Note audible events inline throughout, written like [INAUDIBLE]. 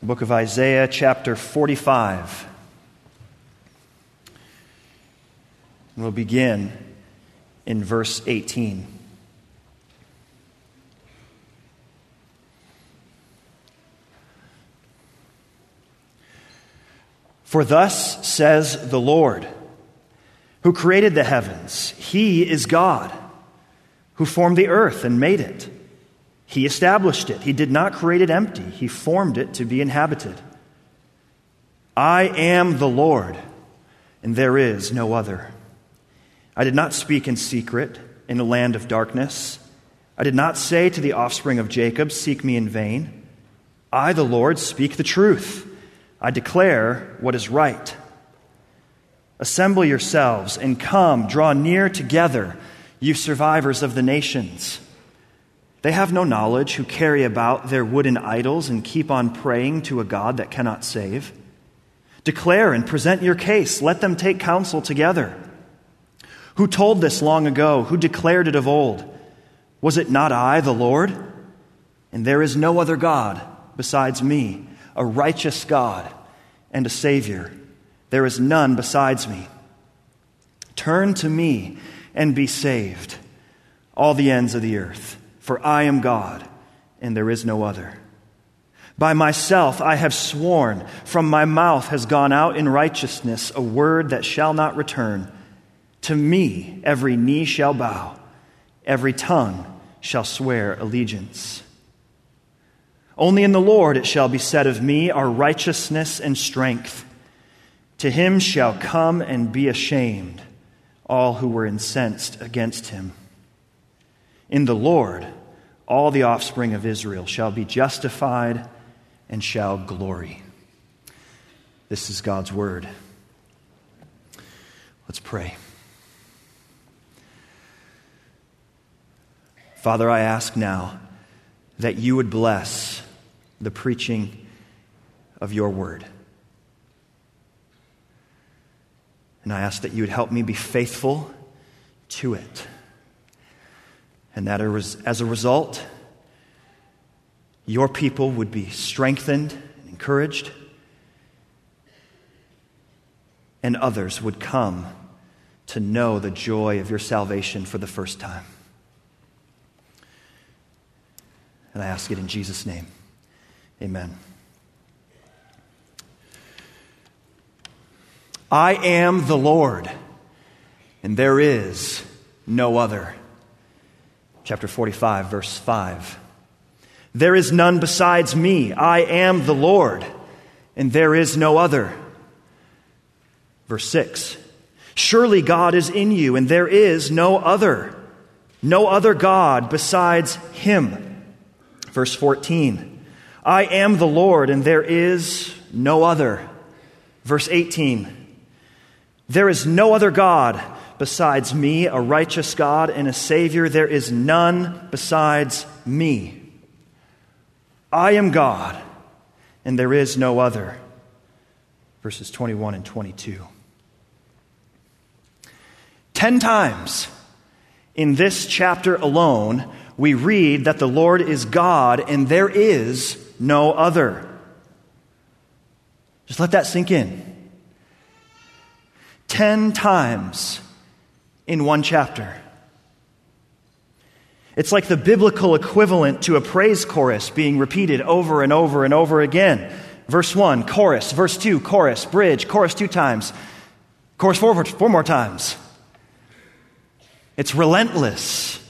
The book of Isaiah, chapter 45. We'll begin in verse 18. For thus says the Lord, who created the heavens, He is God, who formed the earth and made it. He established it. He did not create it empty, He formed it to be inhabited. I am the Lord, and there is no other. I did not speak in secret in a land of darkness. I did not say to the offspring of Jacob, Seek me in vain. I, the Lord, speak the truth. I declare what is right. Assemble yourselves and come, draw near together, you survivors of the nations. They have no knowledge who carry about their wooden idols and keep on praying to a God that cannot save. Declare and present your case. Let them take counsel together. Who told this long ago? Who declared it of old? Was it not I, the Lord? And there is no other God besides me, a righteous God and a Savior. There is none besides me. Turn to me and be saved, all the ends of the earth. For I am God, and there is no other. By myself I have sworn, from my mouth has gone out in righteousness a word that shall not return. To me every knee shall bow, every tongue shall swear allegiance. Only in the Lord it shall be said of me, are righteousness and strength. To him shall come and be ashamed all who were incensed against him. In the Lord, all the offspring of Israel shall be justified and shall glory. This is God's word. Let's pray. Father, I ask now that you would bless the preaching of your word. And I ask that you would help me be faithful to it. And that as a result, your people would be strengthened and encouraged, and others would come to know the joy of your salvation for the first time. And I ask it in Jesus' name. Amen. I am the Lord, and there is no other chapter 45, verse 5. There is none besides me. I am the Lord, and there is no other. Verse 6. Surely God is in you, and there is no other. No other God besides him. Verse 14. I am the Lord, and there is no other. Verse 18. There is no other God besides me, a righteous God and a Savior. There is none besides me. I am God, and there is no other. Verses 21 and 22. Ten times in this chapter alone, we read that the Lord is God and there is no other. Just let that sink in. Ten times in one chapter. It's like the biblical equivalent to a praise chorus being repeated over and over and over again. Verse 1, chorus. Verse 2, chorus. Bridge, chorus two times. Chorus four, four more times. It's relentless.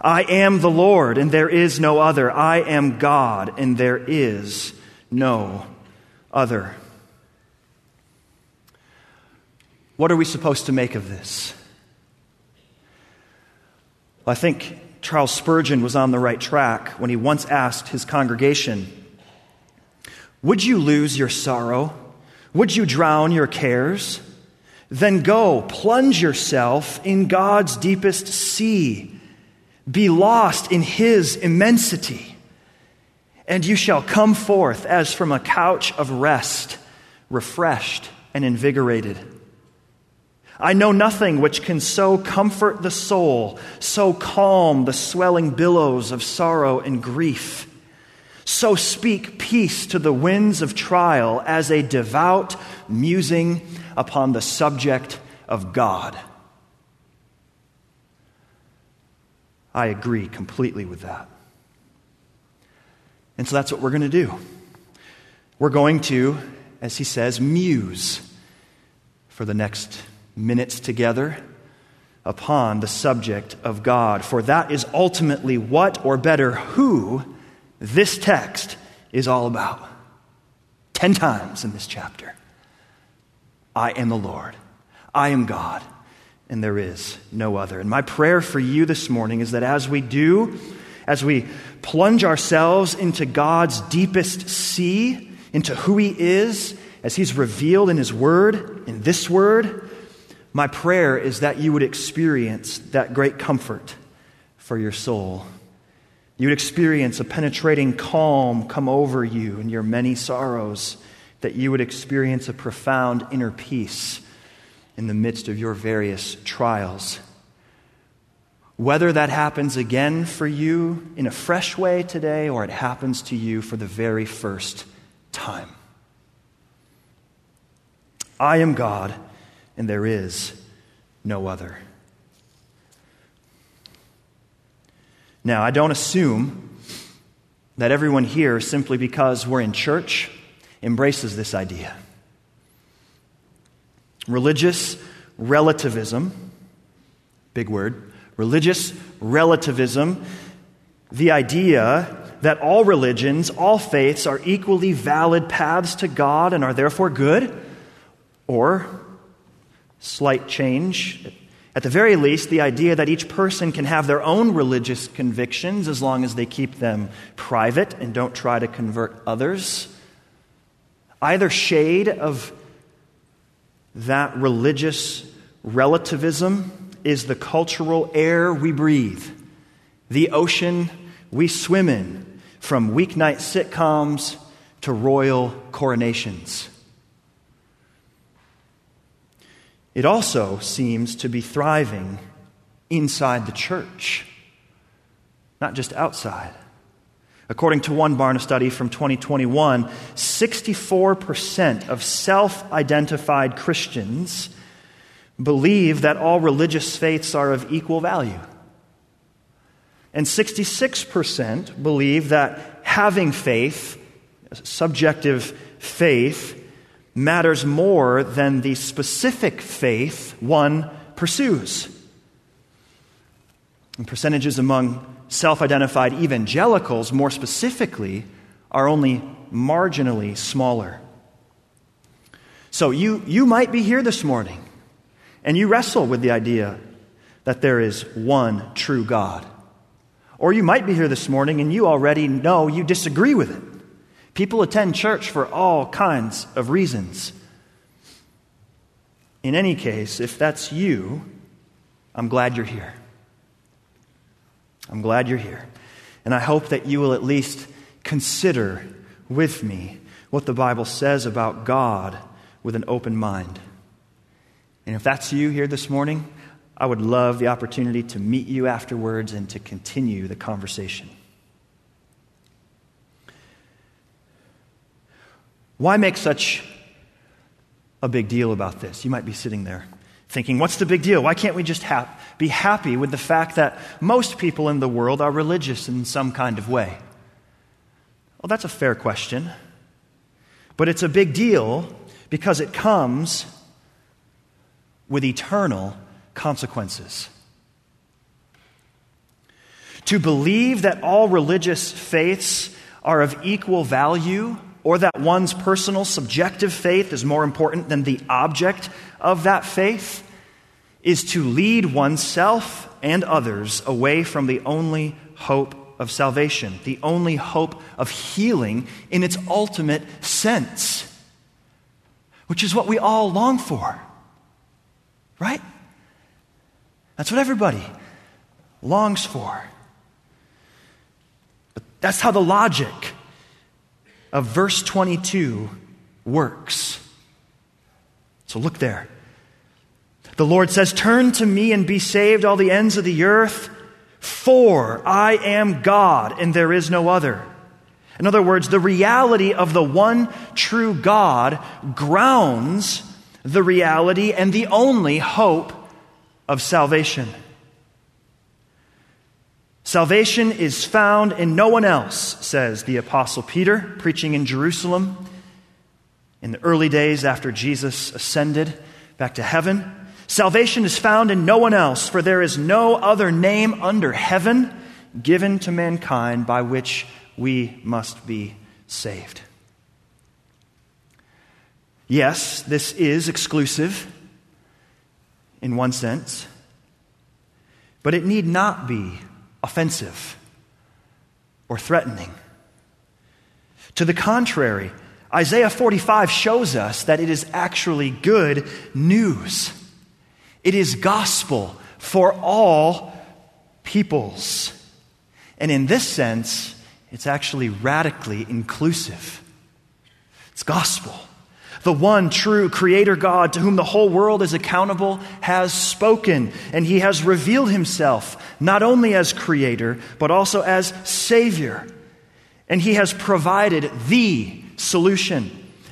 I am the Lord, and there is no other. I am God, and there is no other. What are we supposed to make of this? Well, I think Charles Spurgeon was on the right track when he once asked his congregation Would you lose your sorrow? Would you drown your cares? Then go, plunge yourself in God's deepest sea. Be lost in His immensity. And you shall come forth as from a couch of rest, refreshed and invigorated. I know nothing which can so comfort the soul, so calm the swelling billows of sorrow and grief, So speak peace to the winds of trial as a devout musing upon the subject of God. I agree completely with that. And so that's what we're going to do. We're going to, as he says, muse for the next minutes together upon the subject of God. For that is ultimately what, or better, who this text is all about. Ten times in this chapter. I am the Lord. I am God, and there is no other. And my prayer for you this morning is that as we do, as we plunge ourselves into God's deepest sea, into who He is, as He's revealed in His Word, in this Word, my prayer is that you would experience that great comfort for your soul. You would experience a penetrating calm come over you in your many sorrows, that you would experience a profound inner peace in the midst of your various trials. Whether that happens again for you in a fresh way today or it happens to you for the very first time. I am God, and there is no other. Now, I don't assume that everyone here, simply because we're in church, embraces this idea. Religious relativism, big word, religious relativism, the idea that all religions, all faiths are equally valid paths to God and are therefore good, or slight change, at the very least, the idea that each person can have their own religious convictions as long as they keep them private and don't try to convert others. Either shade of that religious relativism is the cultural air we breathe, the ocean we swim in, from weeknight sitcoms to royal coronations. It also seems to be thriving inside the church, not just outside. According to one Barna study from 2021, 64% of self identified Christians believe that all religious faiths are of equal value. And 66% believe that having faith, subjective faith, matters more than the specific faith one pursues. And percentages among self identified evangelicals, more specifically, are only marginally smaller. So you, you might be here this morning and you wrestle with the idea that there is one true God. Or you might be here this morning and you already know you disagree with it. People attend church for all kinds of reasons. In any case, if that's you, I'm glad you're here. I'm glad you're here. And I hope that you will at least consider with me what the Bible says about God with an open mind. And if that's you here this morning, I would love the opportunity to meet you afterwards and to continue the conversation. Why make such a big deal about this? You might be sitting there thinking, what's the big deal? Why can't we just ha- be happy with the fact that most people in the world are religious in some kind of way? Well, that's a fair question. But it's a big deal because it comes with eternal consequences. To believe that all religious faiths are of equal value or that one's personal subjective faith is more important than the object of that faith is to lead oneself and others away from the only hope of salvation, the only hope of healing in its ultimate sense, which is what we all long for. Right? That's what everybody longs for. But that's how the logic of verse 22 works. So look there. The Lord says, Turn to me and be saved, all the ends of the earth, for I am God and there is no other. In other words, the reality of the one true God grounds the reality and the only hope of salvation. Salvation is found in no one else, says the Apostle Peter, preaching in Jerusalem in the early days after Jesus ascended back to heaven. Salvation is found in no one else, for there is no other name under heaven given to mankind by which we must be saved. Yes, this is exclusive in one sense, but it need not be offensive or threatening. To the contrary, Isaiah 45 shows us that it is actually good news. It is gospel for all peoples. And in this sense, it's actually radically inclusive. It's gospel. The one true Creator God to whom the whole world is accountable has spoken, and He has revealed Himself not only as Creator, but also as Savior. And He has provided the solution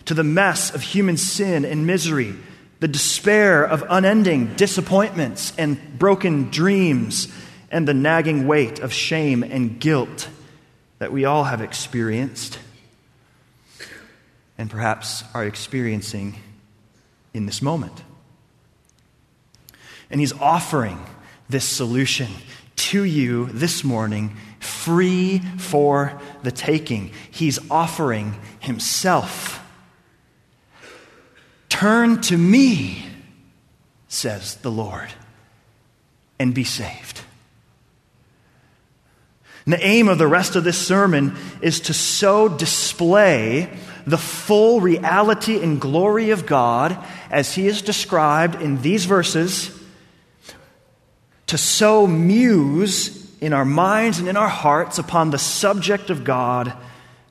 to the mess of human sin and misery, the despair of unending disappointments and broken dreams, and the nagging weight of shame and guilt that we all have experienced and perhaps are experiencing in this moment. And He's offering this solution to you this morning, free for the taking. He's offering Himself. Turn to me, says the Lord, and be saved. And the aim of the rest of this sermon is to so display the full reality and glory of God as He is described in these verses, to so muse in our minds and in our hearts upon the subject of God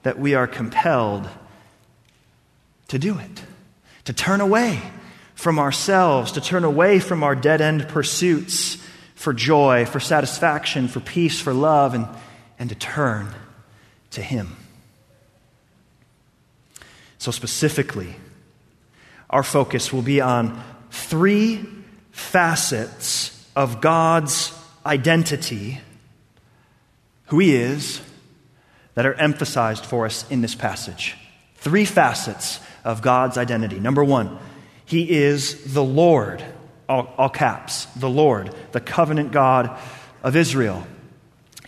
that we are compelled to do it, to turn away from ourselves, to turn away from our dead end pursuits for joy, for satisfaction, for peace, for love, and, and to turn to Him. So, specifically, our focus will be on three facets of God's identity, who He is, that are emphasized for us in this passage. Three facets of God's identity. Number one, He is the Lord, all, all caps, the Lord, the covenant God of Israel.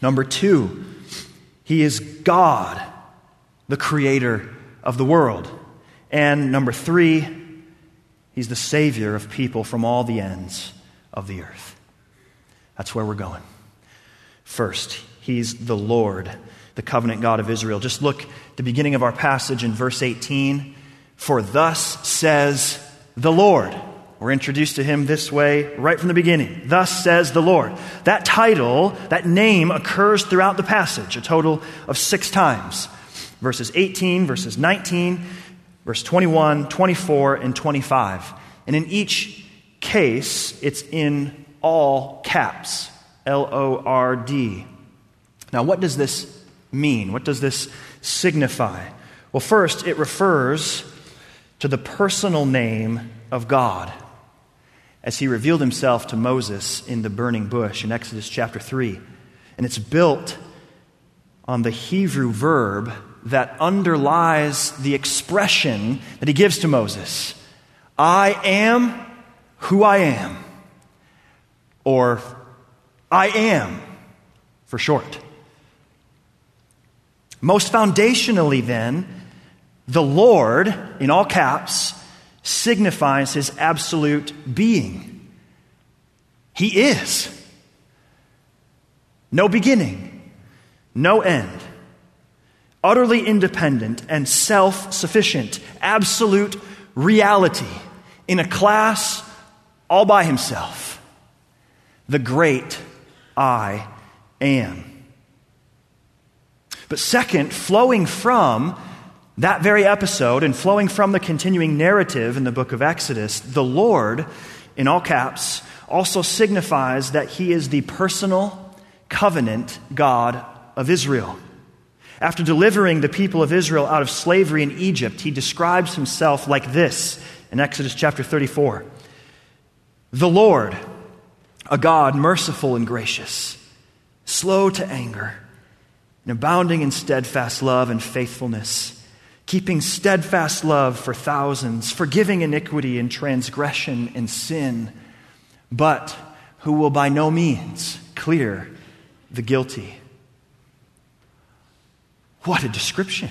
Number two, He is God, the creator of the world. And number three, he's the Savior of people from all the ends of the earth. That's where we're going. First, he's the Lord, the covenant God of Israel. Just look the beginning of our passage in verse 18. For thus says the Lord. We're introduced to him this way right from the beginning. Thus says the Lord. That title, that name occurs throughout the passage, a total of six times verses 18, verses 19, verse 21, 24, and 25. And in each case, it's in all caps L O R D. Now, what does this mean? What does this signify? Well, first, it refers to the personal name of God as he revealed himself to Moses in the burning bush in Exodus chapter 3. And it's built on the Hebrew verb that underlies the expression that he gives to Moses I am who I am, or I am for short. Most foundationally, then, the Lord, in all caps, signifies his absolute being. He is. No beginning, no end utterly independent and self sufficient, absolute reality in a class all by himself. The great I am. But second, flowing from that very episode and flowing from the continuing narrative in the book of Exodus, the Lord, in all caps, also signifies that he is the personal covenant God of Israel. After delivering the people of Israel out of slavery in Egypt, he describes himself like this in Exodus chapter 34 The Lord, a God merciful and gracious, slow to anger, and abounding in steadfast love and faithfulness, keeping steadfast love for thousands, forgiving iniquity and transgression and sin, but who will by no means clear the guilty. What a description!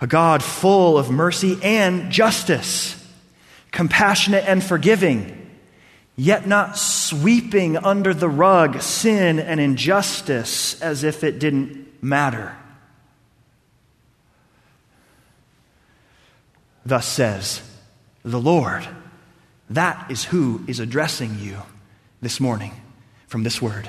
A God full of mercy and justice, compassionate and forgiving, yet not sweeping under the rug sin and injustice as if it didn't matter. Thus says the Lord. That is who is addressing you this morning from this word.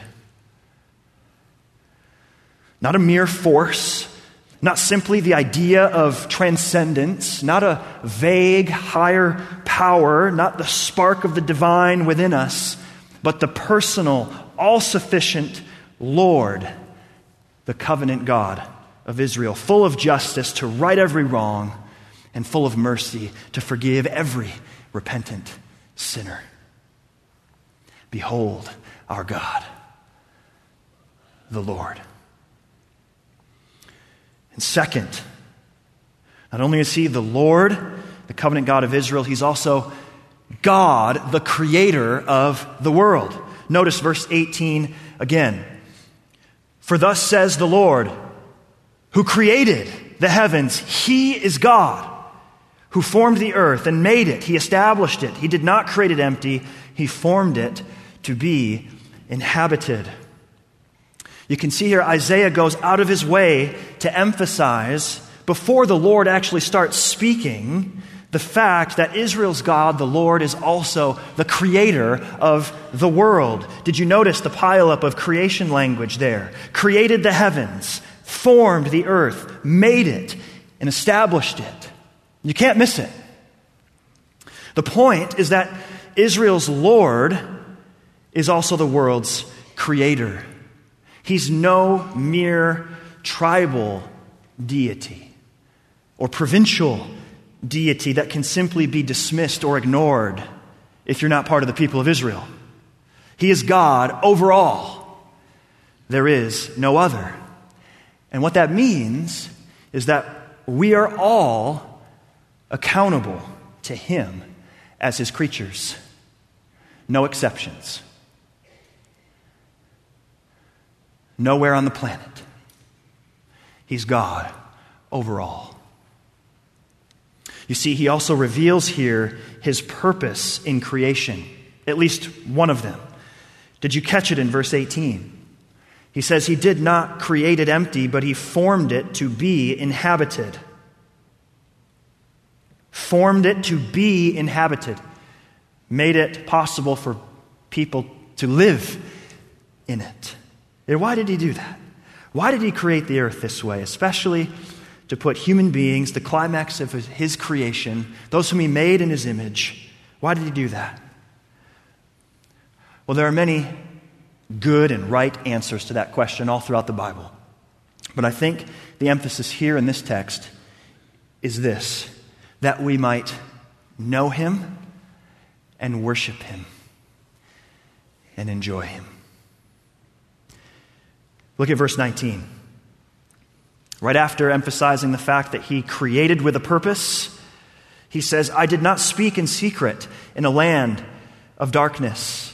Not a mere force, not simply the idea of transcendence, not a vague higher power, not the spark of the divine within us, but the personal, all sufficient Lord, the covenant God of Israel, full of justice to right every wrong and full of mercy to forgive every repentant sinner. Behold our God, the Lord. And second, not only is he the Lord, the covenant God of Israel, he's also God, the creator of the world. Notice verse 18 again. For thus says the Lord, who created the heavens, he is God, who formed the earth and made it. He established it. He did not create it empty, he formed it to be inhabited. You can see here Isaiah goes out of his way to emphasize, before the Lord actually starts speaking, the fact that Israel's God, the Lord, is also the creator of the world. Did you notice the pileup of creation language there? Created the heavens, formed the earth, made it, and established it. You can't miss it. The point is that Israel's Lord is also the world's creator. He's no mere tribal deity or provincial deity that can simply be dismissed or ignored if you're not part of the people of Israel. He is God over all. There is no other. And what that means is that we are all accountable to Him as His creatures. No exceptions. Nowhere on the planet. He's God over all. You see, he also reveals here his purpose in creation, at least one of them. Did you catch it in verse 18? He says he did not create it empty, but he formed it to be inhabited. Formed it to be inhabited. Made it possible for people to live in it. And why did he do that? Why did he create the earth this way, especially to put human beings, the climax of his creation, those whom he made in his image? Why did he do that? Well, there are many good and right answers to that question all throughout the Bible. But I think the emphasis here in this text is this that we might know him and worship him and enjoy him. Look at verse 19. Right after emphasizing the fact that he created with a purpose, he says, I did not speak in secret in a land of darkness.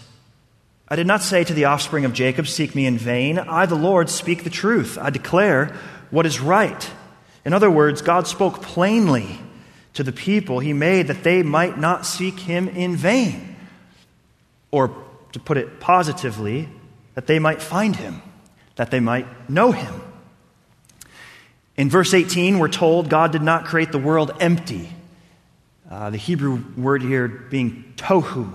I did not say to the offspring of Jacob, Seek me in vain. I, the Lord, speak the truth. I declare what is right. In other words, God spoke plainly to the people he made that they might not seek him in vain. Or, to put it positively, that they might find him that they might know him. In verse 18, we're told God did not create the world empty. Uh, the Hebrew word here being tohu.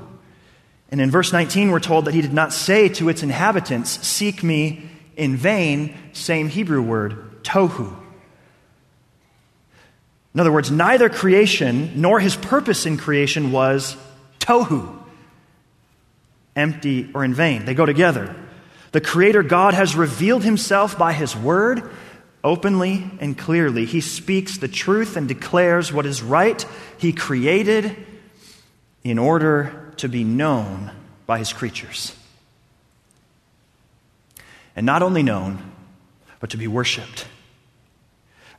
And in verse 19, we're told that he did not say to its inhabitants, Seek me in vain, same Hebrew word, tohu. In other words, neither creation nor his purpose in creation was tohu, empty or in vain. They go together. The Creator God has revealed himself by his word openly and clearly. He speaks the truth and declares what is right. He created in order to be known by his creatures. And not only known, but to be worshiped.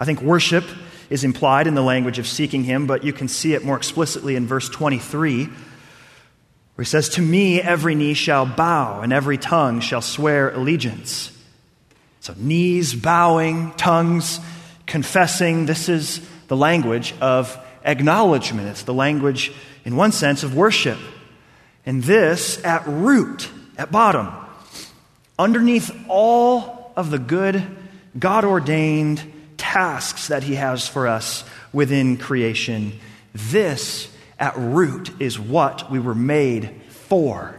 I think worship is implied in the language of seeking him, but you can see it more explicitly in verse 23, where he says, To me every knee shall bow, and every tongue shall swear allegiance. So, knees bowing, tongues confessing, this is the language of acknowledgement. It's the language, in one sense, of worship. And this, at root, at bottom, underneath all of the good, God ordained tasks that He has for us within creation, this, at root, is what we were made for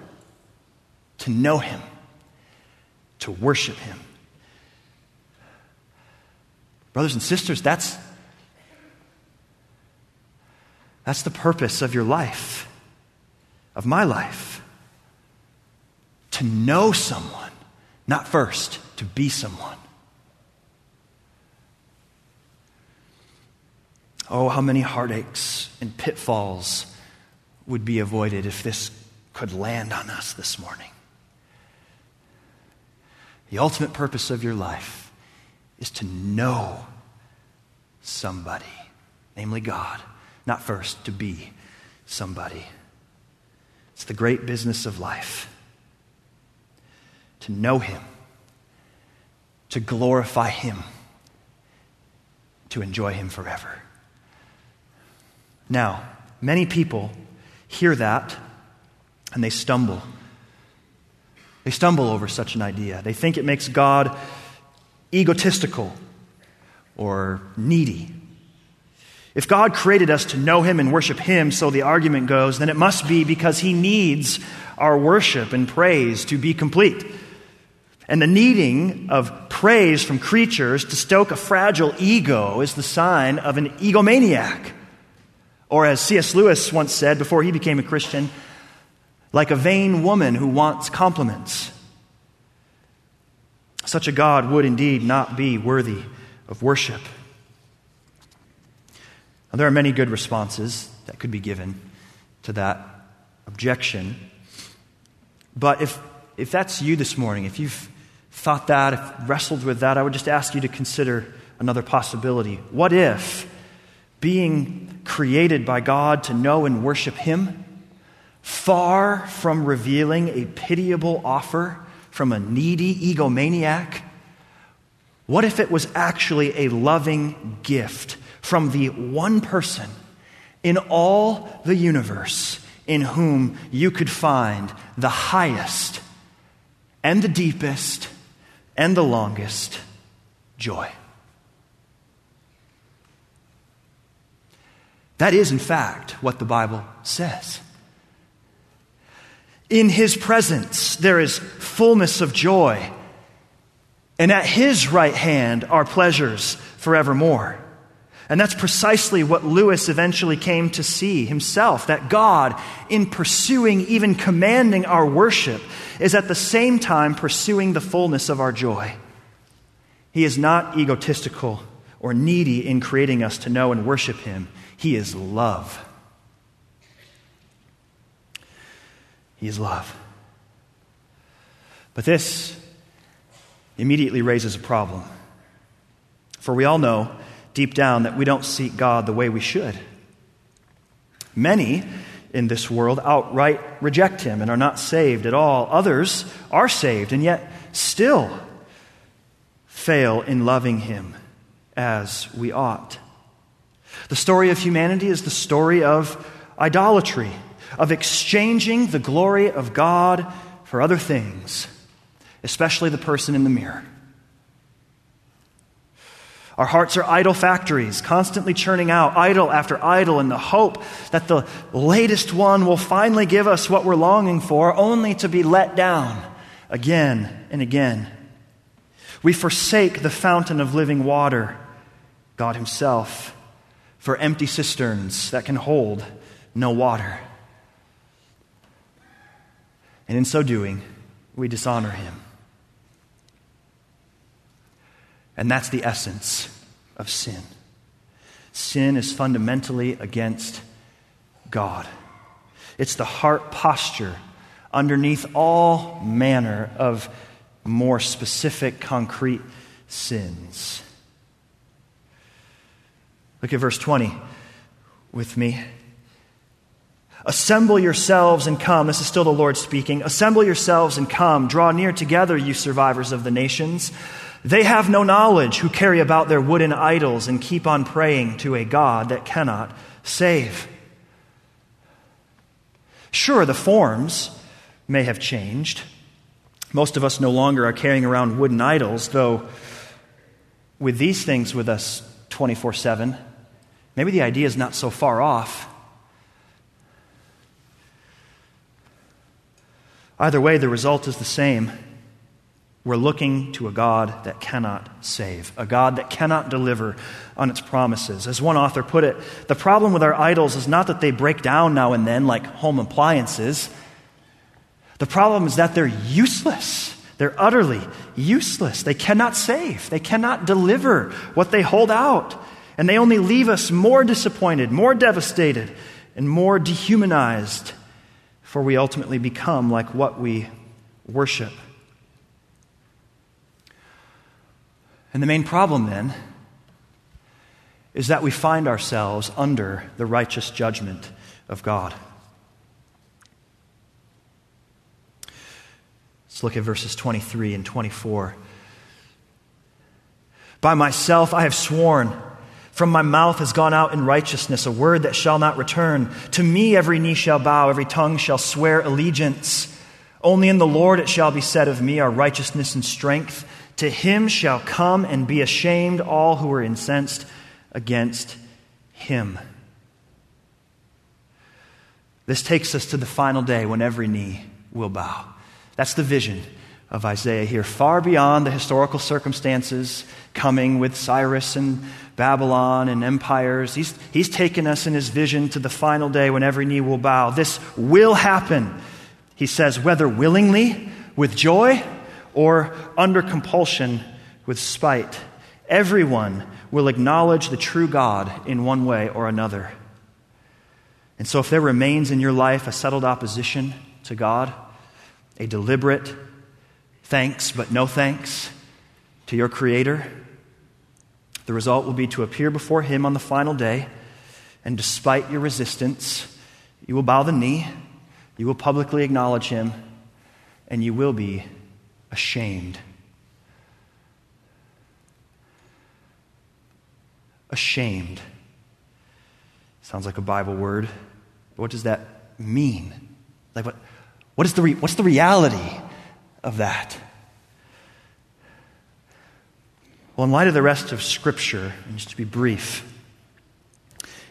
to know Him, to worship Him. Brothers and sisters, that's, that's the purpose of your life, of my life. To know someone, not first, to be someone. Oh, how many heartaches and pitfalls would be avoided if this could land on us this morning. The ultimate purpose of your life is to know somebody, namely God, not first to be somebody. It's the great business of life to know Him, to glorify Him, to enjoy Him forever. Now, many people hear that and they stumble. They stumble over such an idea. They think it makes God egotistical or needy. If God created us to know Him and worship Him, so the argument goes, then it must be because He needs our worship and praise to be complete. And the needing of praise from creatures to stoke a fragile ego is the sign of an egomaniac. Or, as C.S. Lewis once said before he became a Christian, like a vain woman who wants compliments. Such a God would indeed not be worthy of worship. Now, there are many good responses that could be given to that objection. But if, if that's you this morning, if you've thought that, if wrestled with that, I would just ask you to consider another possibility. What if being created by God to know and worship Him, far from revealing a pitiable offer from a needy egomaniac? What if it was actually a loving gift from the one person in all the universe in whom you could find the highest and the deepest and the longest joy? That is, in fact, what the Bible says. In his presence, there is fullness of joy. And at his right hand are pleasures forevermore. And that's precisely what Lewis eventually came to see himself that God, in pursuing, even commanding our worship, is at the same time pursuing the fullness of our joy. He is not egotistical or needy in creating us to know and worship him, He is love. He is love. But this immediately raises a problem. For we all know deep down that we don't seek God the way we should. Many in this world outright reject Him and are not saved at all. Others are saved and yet still fail in loving Him as we ought. The story of humanity is the story of idolatry of exchanging the glory of God for other things, especially the person in the mirror. Our hearts are idol factories, constantly churning out idol after idol in the hope that the latest one will finally give us what we're longing for, only to be let down again and again. We forsake the fountain of living water, God Himself, for empty cisterns that can hold no water. And in so doing, we dishonor him. And that's the essence of sin. Sin is fundamentally against God. It's the heart posture underneath all manner of more specific, concrete sins. Look at verse 20 with me. Assemble yourselves and come. This is still the Lord speaking. Assemble yourselves and come. Draw near together, you survivors of the nations. They have no knowledge who carry about their wooden idols and keep on praying to a God that cannot save. Sure, the forms may have changed. Most of us no longer are carrying around wooden idols, though with these things with us 24 7, maybe the idea is not so far off. Either way, the result is the same. We're looking to a God that cannot save, a God that cannot deliver on its promises. As one author put it, the problem with our idols is not that they break down now and then like home appliances. The problem is that they're useless. They're utterly useless. They cannot save. They cannot deliver what they hold out. And they only leave us more disappointed, more devastated, and more dehumanized, for we ultimately become like what we worship. And the main problem then is that we find ourselves under the righteous judgment of God. Let's look at verses 23 and 24. By myself I have sworn. From my mouth has gone out in righteousness a word that shall not return. To me every knee shall bow, every tongue shall swear allegiance. Only in the Lord it shall be said of me, our righteousness and strength. To him shall come and be ashamed all who are incensed against him. This takes us to the final day when every knee will bow. That's the vision of Isaiah here, far beyond the historical circumstances coming with Cyrus and Babylon and empires. He's, he's taken us in his vision to the final day when every knee will bow. This will happen, he says, whether willingly, with joy, or under compulsion with spite. Everyone will acknowledge the true God in one way or another. And so, if there remains in your life a settled opposition to God, a deliberate thanks but no thanks to your Creator, the result will be to appear before Him on the final day, and despite your resistance, you will bow the knee, you will publicly acknowledge Him, and you will be ashamed. Ashamed. Sounds like a Bible word. But what does that mean? Like what, what is the re, what's the reality of that? Well, in light of the rest of Scripture, just to be brief,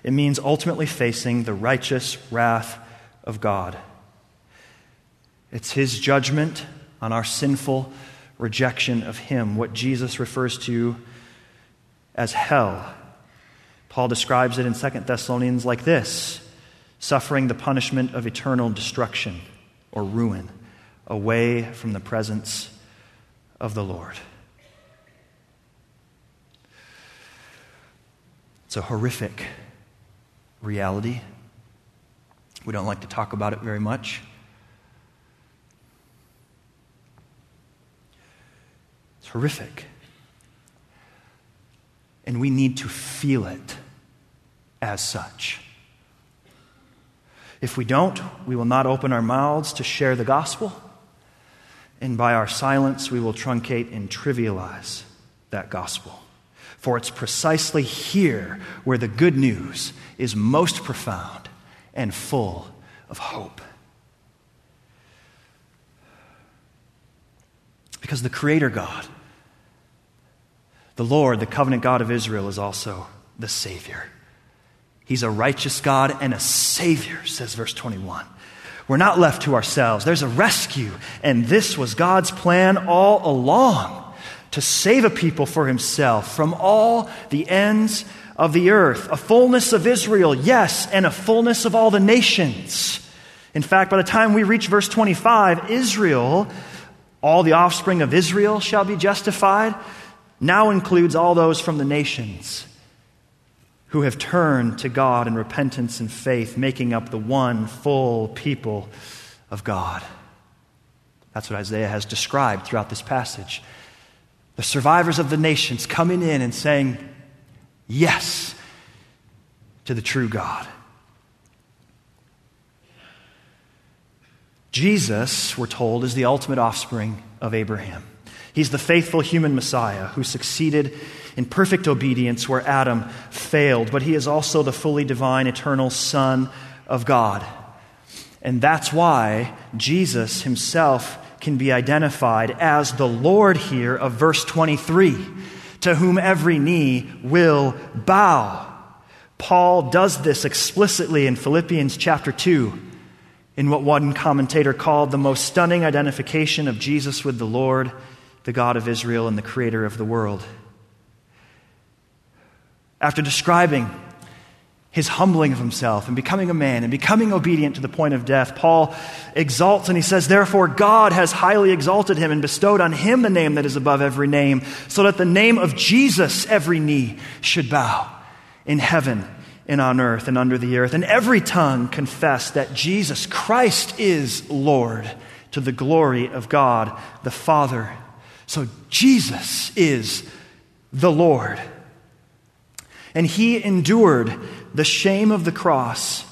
it means ultimately facing the righteous wrath of God. It's His judgment on our sinful rejection of Him, what Jesus refers to as hell. Paul describes it in 2 Thessalonians like this suffering the punishment of eternal destruction or ruin away from the presence of the Lord. It's a horrific reality. We don't like to talk about it very much. It's horrific. And we need to feel it as such. If we don't, we will not open our mouths to share the gospel. And by our silence, we will truncate and trivialize that gospel. For it's precisely here where the good news is most profound and full of hope. Because the Creator God, the Lord, the covenant God of Israel, is also the Savior. He's a righteous God and a Savior, says verse 21. We're not left to ourselves. There's a rescue. And this was God's plan all along to save a people for Himself from all the ends of the earth. A fullness of Israel, yes, and a fullness of all the nations. In fact, by the time we reach verse 25, Israel all the offspring of Israel shall be justified. now includes all those from the nations who have turned to God in repentance and faith, making up the one full people of God. That's what Isaiah has described throughout this passage. The survivors of the nations coming in and saying, Yes to the true God. Jesus, we're told, is the ultimate offspring of Abraham. He's the faithful human Messiah who succeeded in perfect obedience where Adam failed, but he is also the fully divine, eternal Son of God. And that's why Jesus himself can be identified as the Lord here of verse 23, to whom every knee will bow. Paul does this explicitly in Philippians chapter 2 in what one commentator called the most stunning identification of Jesus with the Lord, the God of Israel, and the creator of the world. After describing his humbling of himself and becoming a man and becoming obedient to the point of death, Paul exalts and he says, Therefore, God has highly exalted him and bestowed on him the name that is above every name, so that the name of Jesus every knee should bow in heaven and on earth and under the earth, and every tongue confess that Jesus Christ is Lord to the glory of God the Father. So Jesus is the Lord. And he endured the shame of the cross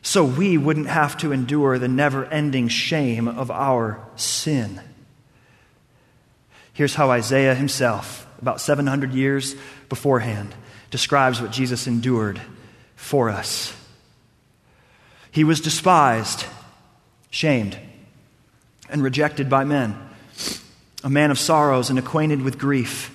so we wouldn't have to endure the never ending shame of our sin. Here's how Isaiah himself, about 700 years beforehand, describes what Jesus endured for us. He was despised, shamed, and rejected by men, a man of sorrows and acquainted with grief.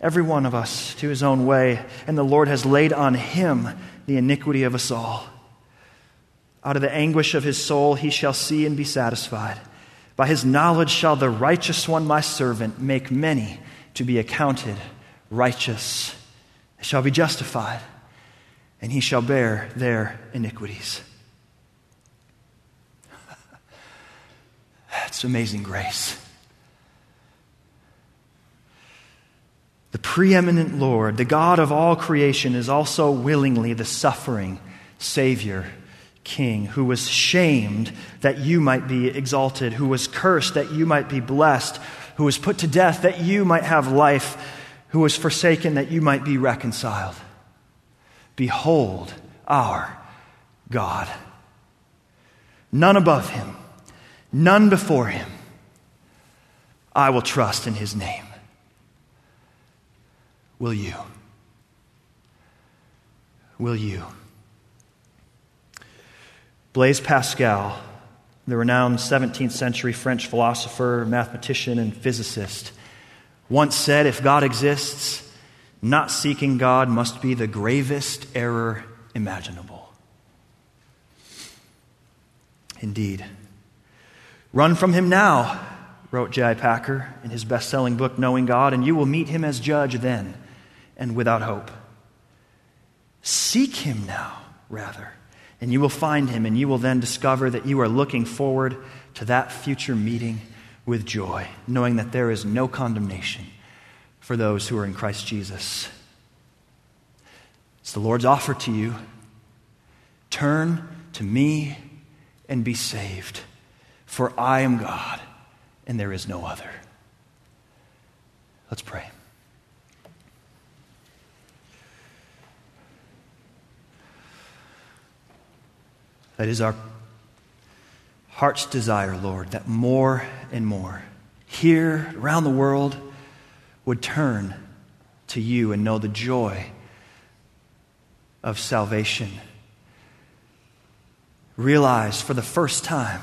every one of us, to his own way, and the Lord has laid on him the iniquity of us all. Out of the anguish of his soul he shall see and be satisfied. By his knowledge shall the righteous one, my servant, make many to be accounted righteous. They shall be justified and he shall bear their iniquities. [LAUGHS] That's amazing grace. The preeminent Lord, the God of all creation, is also willingly the suffering Savior, King, who was shamed that you might be exalted, who was cursed that you might be blessed, who was put to death that you might have life, who was forsaken that you might be reconciled. Behold our God. None above him, none before him. I will trust in his name. Will you? Will you? Blaise Pascal, the renowned 17th century French philosopher, mathematician, and physicist, once said if God exists, not seeking God must be the gravest error imaginable. Indeed. Run from him now, wrote J.I. Packer in his best selling book, Knowing God, and you will meet him as judge then and without hope. Seek him now, rather, and you will find him, and you will then discover that you are looking forward to that future meeting with joy, knowing that there is no condemnation for those who are in Christ Jesus. It's the Lord's offer to you. Turn to me and be saved, for I am God and there is no other. Let's pray. That is our heart's desire, Lord, that more and more here around the world, would turn to you and know the joy of salvation. Realize for the first time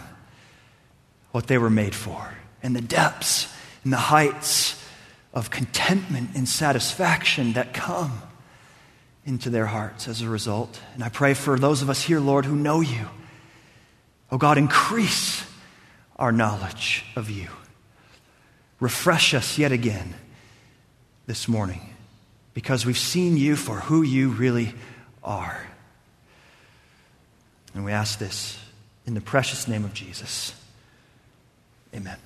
what they were made for and the depths and the heights of contentment and satisfaction that come into their hearts as a result. And I pray for those of us here, Lord, who know you. Oh God, increase our knowledge of you. Refresh us yet again this morning because we've seen you for who you really are. And we ask this in the precious name of Jesus. Amen.